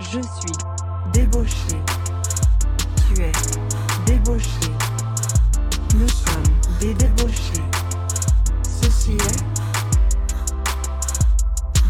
Je suis débauché. Tu es débauché. Nous sommes des débauchés. Ceci est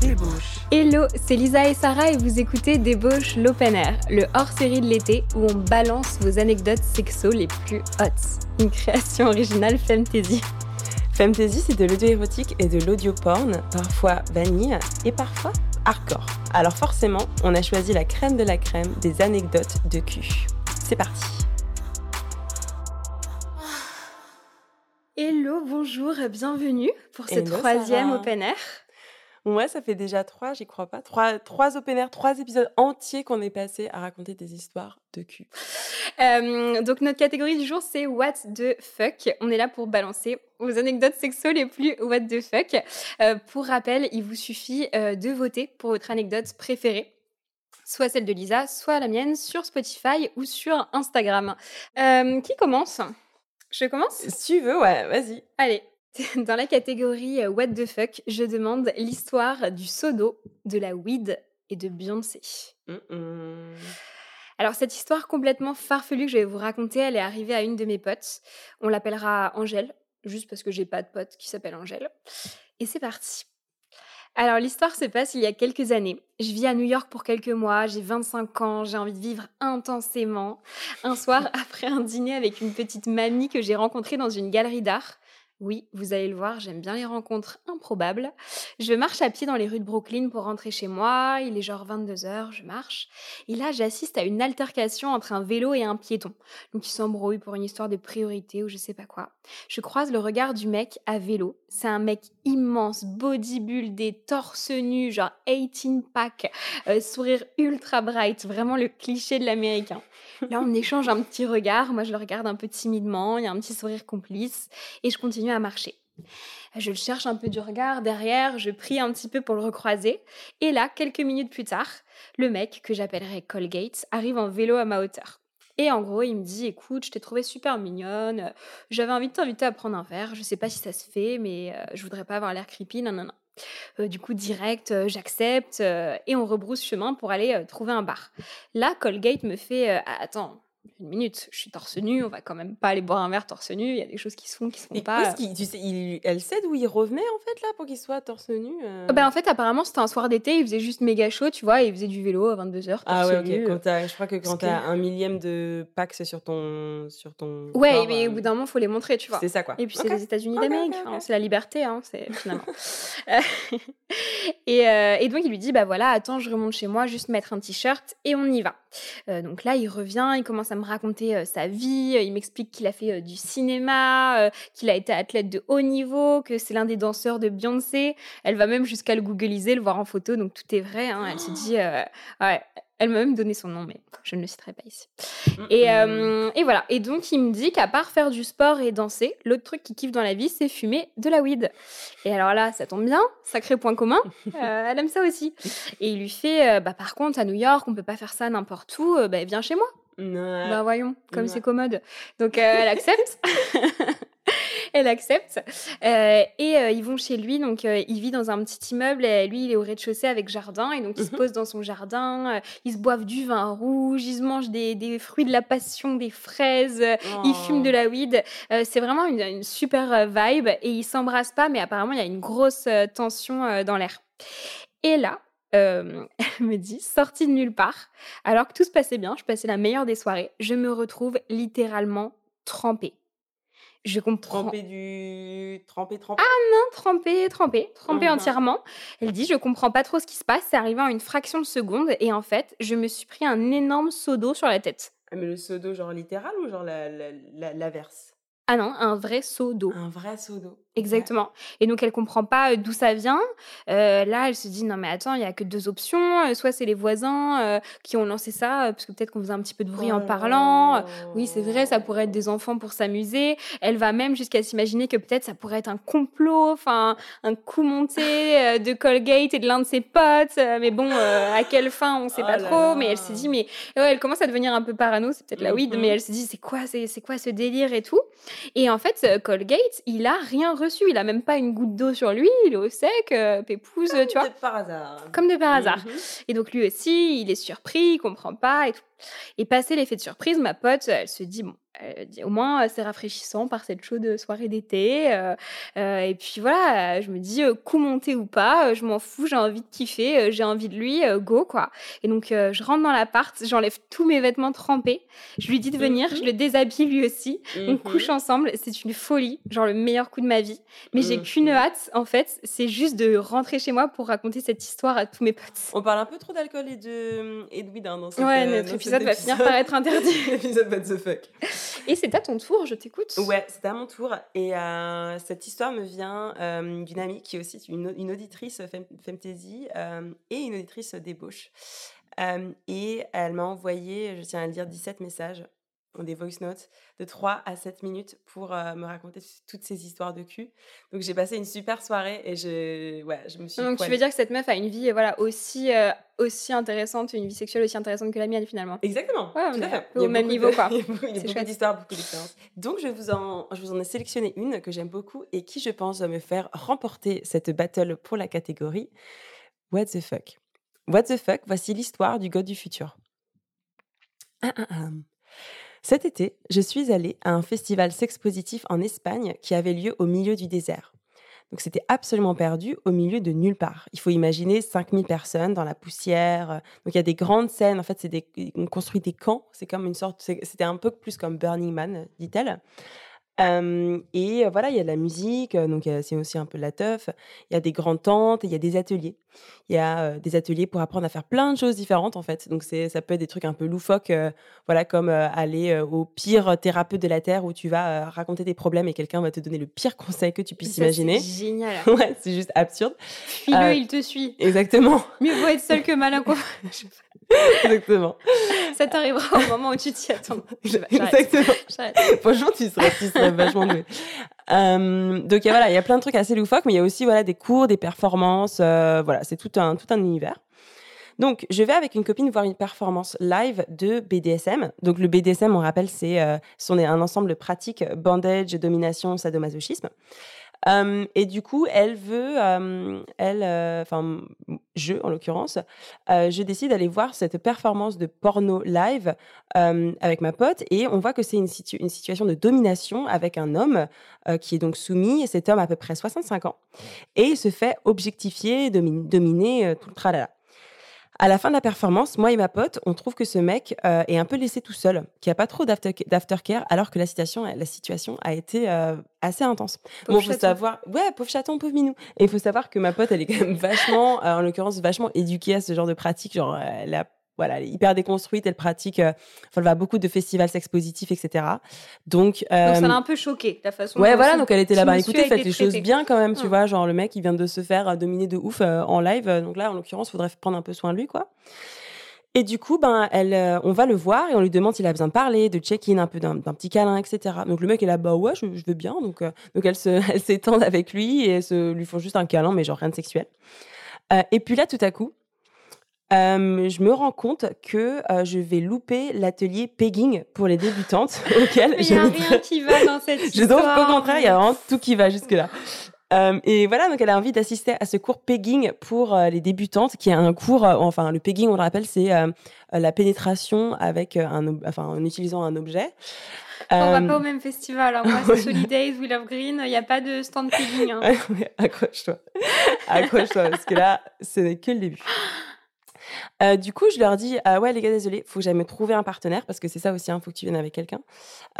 débauche. Hello, c'est Lisa et Sarah et vous écoutez Débauche l'Open Air, le hors-série de l'été où on balance vos anecdotes sexo les plus hot. Une création originale Femtasy. Femtasy, c'est de l'audio érotique et de l'audio porn, parfois vanille et parfois hardcore. Alors forcément, on a choisi la crème de la crème des anecdotes de cul. C'est parti. Hello, bonjour, bienvenue pour ce Hello, troisième Sarah. Open Air. Ouais, ça fait déjà trois, j'y crois pas. Trois, trois open air, trois épisodes entiers qu'on est passé à raconter des histoires de cul. Euh, donc notre catégorie du jour c'est What the fuck. On est là pour balancer vos anecdotes sexo les plus What the fuck. Euh, pour rappel, il vous suffit euh, de voter pour votre anecdote préférée. Soit celle de Lisa, soit la mienne sur Spotify ou sur Instagram. Qui commence? Je commence? Si tu veux, ouais, vas-y. Allez, dans la catégorie euh, What the fuck, je demande l'histoire du d'eau, de la weed et de Beyoncé. Alors cette histoire complètement farfelue que je vais vous raconter, elle est arrivée à une de mes potes. On l'appellera Angèle, juste parce que j'ai pas de pote qui s'appelle Angèle. Et c'est parti. Alors l'histoire se passe il y a quelques années. Je vis à New York pour quelques mois, j'ai 25 ans, j'ai envie de vivre intensément. Un soir, après un dîner avec une petite mamie que j'ai rencontrée dans une galerie d'art, oui, vous allez le voir, j'aime bien les rencontres improbables. Je marche à pied dans les rues de Brooklyn pour rentrer chez moi. Il est genre 22h, je marche. Et là, j'assiste à une altercation entre un vélo et un piéton. Donc, ils s'embrouillent pour une histoire de priorité ou je sais pas quoi. Je croise le regard du mec à vélo. C'est un mec immense, bodybuildé, torse nu, genre 18 pack, euh, sourire ultra bright, vraiment le cliché de l'américain. Là, on échange un petit regard. Moi, je le regarde un peu timidement. Il y a un petit sourire complice. Et je continue marcher. Je le cherche un peu du regard derrière, je prie un petit peu pour le recroiser. Et là, quelques minutes plus tard, le mec, que j'appellerai Colgate, arrive en vélo à ma hauteur. Et en gros, il me dit, écoute, je t'ai trouvé super mignonne, j'avais envie de t'inviter à prendre un verre, je sais pas si ça se fait, mais euh, je voudrais pas avoir l'air creepy, non, non. Euh, du coup, direct, euh, j'accepte, et on rebrousse chemin pour aller trouver un bar. Là, Colgate me fait, attends, une minute, je suis torse nu, on va quand même pas aller boire un verre torse nu, il y a des choses qui se font, qui se font Et pas. tu sais, il- elle sait d'où il revenait en fait là pour qu'il soit torse nu euh? Euh, Bah, en fait, apparemment, c'était un soir d'été, il faisait juste méga chaud, tu vois, et il faisait du vélo à 22h. Ah ouais, ok. Quand euh. je crois que quand t'as que- un millième de Pax sur ton, sur ton. Ouais, corps, mais euh, au bout d'un moment, faut les montrer, tu vois. C'est ça quoi. Et puis c'est les États-Unis d'Amérique, c'est la liberté, hein, c'est finalement. Euh, et, euh, et donc il lui dit bah voilà, attends, je remonte chez moi, juste mettre un t-shirt et on y va. Euh, donc là, il revient, il commence à me raconter euh, sa vie, euh, il m'explique qu'il a fait du cinéma, qu'il a été athlète de haut niveau, que c'est l'un des danseurs de Beyoncé. Elle va même jusqu'à le googliser, le voir en photo, donc tout est vrai. hein. Elle se dit ouais. Elle m'a même donné son nom, mais je ne le citerai pas ici. Et, euh, et voilà. Et donc, il me dit qu'à part faire du sport et danser, l'autre truc qu'il kiffe dans la vie, c'est fumer de la weed. Et alors là, ça tombe bien, sacré point commun. Euh, elle aime ça aussi. Et il lui fait, euh, bah par contre, à New York, on peut pas faire ça n'importe où. bah viens chez moi. Ouais. Bah voyons, comme Ouais. c'est commode. Donc euh, elle accepte. elle accepte. Euh, et euh, ils vont chez lui. Donc euh, il vit dans un petit immeuble. Et lui, il est au rez-de-chaussée avec jardin. Et donc se Mhm. posent dans son jardin. ils se boivent du vin rouge. Ils se mangent des, des fruits de la passion, des fraises. euh, Ils Oh. fument de la weed. C'est vraiment une, une super vibe. Et ils s'embrassent pas. Mais apparemment, il y a une grosse tension dans l'air. Et là, euh, elle me dit, sortie de nulle part, alors que tout se passait bien, je passais la meilleure des soirées, je me retrouve littéralement trempée. Je comprends. Tremper du. Tremper, tremper. Non, trempée, trempée, trempée Mhm. entièrement. Elle dit, je comprends pas trop ce qui se passe, c'est arrivé en une fraction de seconde, et en fait, je me suis pris un énorme seau d'eau sur la tête. Ah, mais le seau d'eau, genre littéral ou genre la- la- la- l'averse? Ah non, un vrai seau d'eau. Un vrai seau d'eau. Exactement. Et donc elle comprend pas euh, d'où ça vient. Euh, là, elle se dit non mais attends, il y a que deux options. Euh, Soit c'est les voisins euh, qui ont lancé ça parce que peut-être qu'on faisait un petit peu de bruit en parlant. Oui, c'est vrai, ça pourrait être des enfants pour s'amuser. Elle va même jusqu'à s'imaginer que peut-être ça pourrait être un complot, enfin un coup monté de Colgate et de l'un de ses potes. Mais bon, euh, à quelle fin, on sait Oh pas là trop. là. Mais elle s'est dit mais ouais, elle commence à devenir un peu parano. C'est peut-être la weed, Mhm. mais elle se dit c'est quoi, c'est quoi ce délire et tout? Et en fait, Colgate, il a rien reçu reçu. Il a même pas une goutte d'eau sur lui, il est au sec, euh, pépouze, tu vois. Comme de par hasard. Comme de par hasard. Mhm. Et donc lui aussi, il est surpris, il comprend pas et tout. Et passé l'effet de surprise, ma pote, elle se dit bon, au moins euh, c'est rafraîchissant par cette chaude soirée d'été. euh, euh, et puis voilà, euh, je me dis euh, coup monté ou pas, euh, je m'en fous, j'ai envie de kiffer, euh, j'ai envie de lui, euh, go quoi. Et donc euh, je rentre dans l'appart, j'enlève tous mes vêtements trempés, je lui dis de venir, je le déshabille lui aussi. On Mhm. couche ensemble, c'est une folie, genre le meilleur coup de ma vie. Mais j'ai Mhm. qu'une hâte, en fait, c'est juste de rentrer chez moi pour raconter cette histoire à tous mes potes. On parle un peu trop d'alcool et de, et de weed hein, dans cet, Ouais, euh, notre épisode va finir par être interdit. L'épisode what the fuck. Et c'est à ton tour, je t'écoute. Ouais, c'est à mon tour. Et euh, cette histoire me vient euh, d'une amie qui est aussi une, auditrice fem- Femtasy euh, et une auditrice d'ébauche. Et elle m'a envoyé, je tiens à le dire, 17 messages, des voice notes, de 3 à 7 minutes pour euh, me raconter toutes ces histoires de cul. Donc j'ai passé une super soirée et je, ouais, je me suis. Donc tu veux dire que cette meuf a une vie euh, voilà, aussi, euh, aussi intéressante, une vie sexuelle aussi intéressante que la mienne finalement? Exactement. Ouais, on est a au même niveau, de- quoi. Il y a beaucoup, beaucoup d'histoires, beaucoup d'expériences. Donc, je vous, en, je vous en ai sélectionné une que j'aime beaucoup et qui, je pense, va me faire remporter cette battle pour la catégorie What the fuck? What the fuck, voici l'histoire du God du futur. Ah, ah, ah. Cet été, je suis allée à un festival sexpositif en Espagne qui avait lieu au milieu du désert. Donc c'était absolument perdu au milieu de nulle part. Il faut imaginer 5000 personnes dans la poussière. Donc il y a des grandes scènes. En fait, c'est on construit des camps. C'est comme une sorte. C'était un peu plus comme Burning Man, dit-elle. Euh, et euh, voilà, il y a de la musique, euh, donc c'est aussi un peu de la teuf. Il y a des grandes tentes, il y a des ateliers. Il y a des ateliers pour apprendre à faire plein de choses différentes en fait. Donc c'est, ça peut être des trucs un peu loufoques, voilà, comme aller au pire thérapeute de la terre où tu vas raconter tes problèmes et quelqu'un va te donner le pire conseil que tu puisses Ça, imaginer. C'est génial. Ouais, c'est juste absurde. Fuis-le, Euh, il te suit. Exactement, Mieux vaut être seul que malin. Quoi. exactement, Ça t'arrivera au moment où tu t'y attends. Exactement. Franchement, tu serais, tu serais vachement doué. Euh, donc voilà, il y a plein de trucs assez loufoques, mais il y a aussi voilà des cours, des performances, euh, voilà, c'est tout un tout un univers. Donc je vais avec une copine voir une performance live de BDSM. Donc le BDSM, on rappelle, c'est euh, un ensemble de pratiques bandage, domination, sadomasochisme. Euh, et du coup, elle veut, euh, elle, euh, enfin, je en l'occurrence, je décide d'aller voir cette performance de porno live avec ma pote et on voit que c'est une, situ- une situation de domination avec un homme qui est donc soumis. Et cet homme a à peu près 65 ans et il se fait objectifier, domi- dominer, tout le tralala. À la fin de la performance, moi et ma pote, on trouve que ce mec euh, est un peu laissé tout seul, qu'il n'y a pas trop d'after- d'aftercare, alors que la situation, la situation a été euh, assez intense. Pauvre bon, faut chaton. savoir, ouais, pauvre chaton, pauvre minou. Et il faut savoir que ma pote, elle est quand même vachement, euh, en l'occurrence, vachement éduquée à ce genre de pratique. Genre, elle a, voilà, elle est hyper déconstruite, elle pratique, euh, enfin, elle va à beaucoup de festivals sex positifs, etc. Donc, euh, Donc ça l'a un peu choqué, la façon Ouais, voilà, donc elle était là-bas. Écoutez, a faites les choses bien quand même, tu Mm. vois. Genre, le mec, il vient de se faire euh, dominer de ouf euh, en live. euh, Donc là, en l'occurrence, faudrait prendre un peu soin de lui, quoi. Et du coup, ben, elle, euh, on va le voir et on lui demande s'il a besoin de parler, de check-in, un peu d'un petit câlin, etc. Donc le mec est là, bah ouais, je, je veux bien. Donc, euh, donc elle se, elle s'étend avec lui et se, lui font juste un câlin, mais genre rien de sexuel. Euh, et puis là, tout à coup, euh, je me rends compte que euh, je vais louper l'atelier pegging pour les débutantes auquel il n'y a je rien qui va dans cette je histoire. trouve qu'au contraire, il y a vraiment tout qui va jusque-là. Euh, et voilà, donc elle a envie d'assister à ce cours pegging pour les débutantes, qui est un cours, enfin le pegging, on le rappelle, c'est la pénétration avec un, enfin en utilisant un objet. On va Euh, pas au même festival. hein. Moi, c'est Solidays, We Love Green. Il n'y a pas de stand pegging. hein. Accroche-toi, accroche-toi, parce que là, ce n'est que le début. Euh, du coup, je leur dis ah ouais les gars désolé, faut que j'aille me trouver un partenaire parce que c'est ça aussi, il faut que tu viennes avec quelqu'un.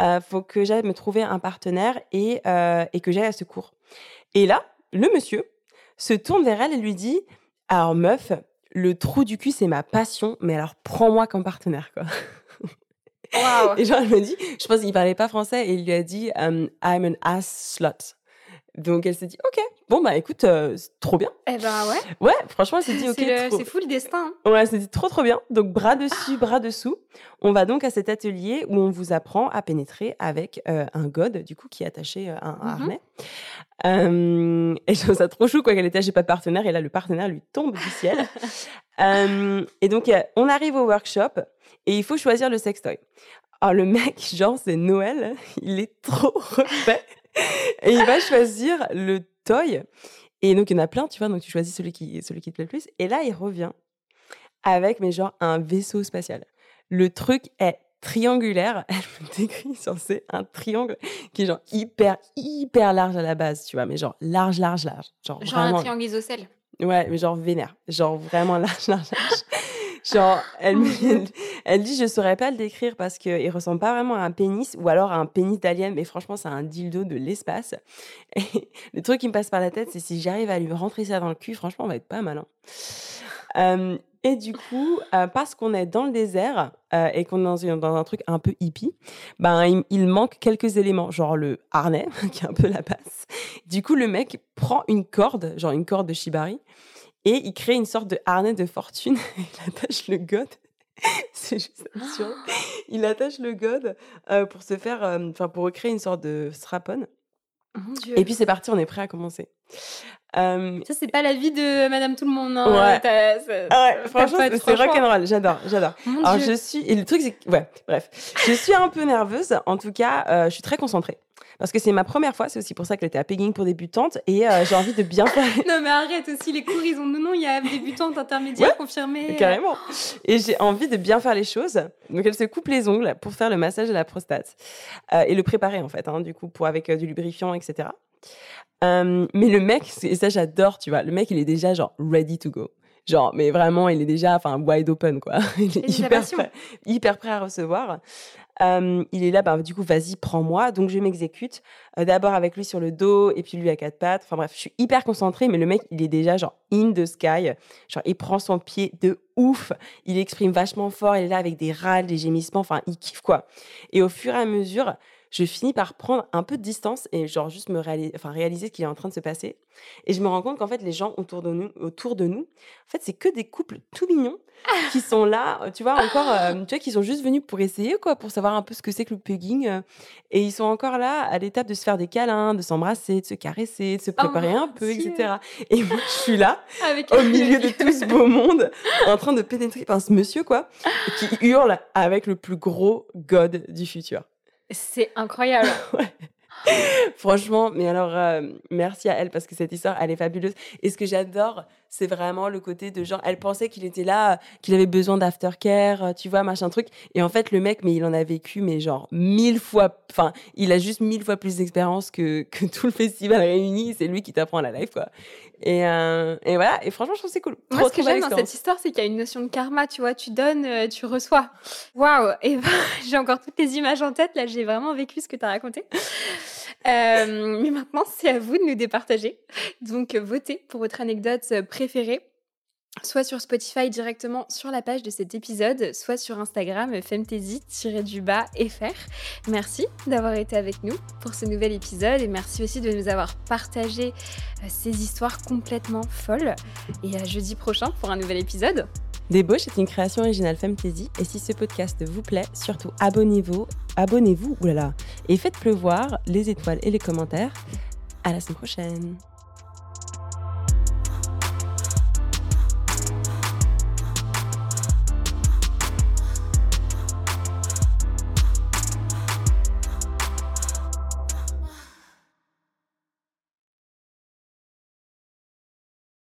Euh, faut que j'aille me trouver un partenaire et euh, et que j'aille à ce cours. Et là, le monsieur se tourne vers elle et lui dit alors meuf, le trou du cul c'est ma passion, mais alors prends-moi comme partenaire quoi. Et genre elle me dit, je pense qu'il parlait pas français et il lui a dit um, I'm an ass slut. Donc elle s'est dit ok, bon bah écoute, euh, c'est trop bien. Eh ben ouais. Ouais, franchement s'est dit ok. c'est trop- c'est fou le destin. hein. Ouais, c'était trop trop bien. Donc bras dessus, bras dessous. On va donc à cet atelier où on vous apprend à pénétrer avec euh, un god du coup qui est attaché euh, à un Mhm. harnais. Euh, et je trouve ça trop chou quoi qu'elle était, j'ai pas de partenaire et là le partenaire lui tombe du ciel. Et donc on arrive au workshop et il faut choisir le sextoy. Alors le mec, genre c'est Noël, il est trop refait. et il va choisir le toy. Et donc, il y en a plein, tu vois. Donc, tu choisis celui qui, celui qui te plaît le plus. Et là, il revient avec, mais genre, un vaisseau spatial. Le truc est triangulaire. Elle me décrit c'est un triangle qui est genre hyper, hyper large à la base, tu vois. Mais genre large, large, large. Genre, Genre vraiment... un triangle isocèle. Ouais, mais genre vénère. Genre vraiment large, large, large. Genre, elle, me- elle, elle dit, je saurais pas le décrire parce qu'il ressemble pas vraiment à un pénis ou alors à un pénis d'alien, mais franchement, c'est un dildo de l'espace. Le truc qui me passe par la tête, c'est si j'arrive à lui rentrer ça dans le cul, franchement, on va être pas malin. Euh, et du coup, euh, parce qu'on est dans le désert euh, et qu'on est dans, un truc un peu hippie, ben, il, il manque quelques éléments, genre le harnais, qui est un peu la base. Du coup, le mec prend une corde, genre une corde de shibari, et il crée une sorte de harnais de fortune. Il attache le god. C'est juste absurde. Il attache le god euh, pour se faire, euh, enfin pour recréer une sorte de strap-on. Mon Dieu. Et puis c'est parti, on est prêt à commencer. Euh, Ça, c'est pas la vie de Madame Tout le Monde. hein. Ouais. T'as- ça- ah ouais, franchement, c'est- rock'n'roll. J'adore, j'adore. Alors Dieu. je suis et le truc c'est ouais bref je suis un peu nerveuse en tout cas je suis très concentrée parce que c'est ma première fois c'est aussi pour ça que j'étais à pegging pour débutantes et euh, j'ai envie de bien faire Non, mais arrête aussi, les cours, ils ont. Non, non, il y a débutante, intermédiaire, confirmée. carrément et j'ai envie de bien faire les choses donc elle se coupe les ongles pour faire le massage de la prostate euh, et le préparer en fait hein, du coup pour avec euh, du lubrifiant etc mais le mec et ça j'adore tu vois le mec il est déjà genre ready to go Genre, mais vraiment, il est déjà, enfin, wide open, quoi. Il est hyper prêt, hyper prêt à recevoir. Euh, il est là, bah, du coup, vas-y, prends-moi. Donc, je m'exécute. Euh, D'abord avec lui sur le dos et puis lui à quatre pattes. Enfin, bref, je suis hyper concentrée, mais le mec, il est déjà, genre, in the sky. Genre, il prend son pied de ouf. Il exprime vachement fort. Il est là avec des râles, des gémissements. Enfin, il kiffe, quoi. Et au fur et à mesure, je finis par prendre un peu de distance et genre juste me réaliser, enfin, réaliser ce qui est en train de se passer. Et je me rends compte qu'en fait, les gens autour de nous, autour de nous en fait, c'est que des couples tout mignons qui sont là, euh, tu vois, encore, euh, tu vois, qui sont juste venus pour essayer, quoi, pour savoir un peu ce que c'est que le pegging. euh, et ils sont encore là à l'étape de se faire des câlins, de s'embrasser, de se caresser, de se préparer mon un peu, Dieu. etc. Et moi, je suis là, Avec au milieu de tout ce beau monde, en train de pénétrer, enfin, ce monsieur, quoi, qui hurle avec le plus gros god du futur. C'est incroyable. Franchement, mais alors, euh, merci à elle parce que cette histoire, elle est fabuleuse. Et ce que j'adore, c'est vraiment le côté de genre, elle pensait qu'il était là, qu'il avait besoin d'aftercare, tu vois, machin truc. Et en fait, le mec, mais il en a vécu, mais genre mille fois, enfin, il a juste mille fois plus d'expérience que, que tout le festival réuni. C'est lui qui t'apprend la life, quoi. Et, euh, et voilà. Et franchement, je trouve que c'est cool. Moi, Trop, ce que j'aime dans cette histoire, c'est qu'il y a une notion de karma, tu vois. Tu donnes, euh, tu reçois. Waouh Et ben, j'ai encore toutes les images en tête. Là, j'ai vraiment vécu ce que tu as raconté. Euh, mais maintenant, c'est à vous de nous départager. Donc, euh, votez pour votre anecdote euh, préférée. Soit sur Spotify directement sur la page de cet épisode, soit sur Instagram euh, femtasy-du-bas fr. Merci d'avoir été avec nous pour ce nouvel épisode et merci aussi de nous avoir partagé euh, ces histoires complètement folles. Et à jeudi prochain pour un nouvel épisode. Débauche est une création originale Fantasy et si ce podcast vous plaît, surtout abonnez-vous, abonnez-vous, oulala, et faites pleuvoir les étoiles et les commentaires. À la semaine prochaine.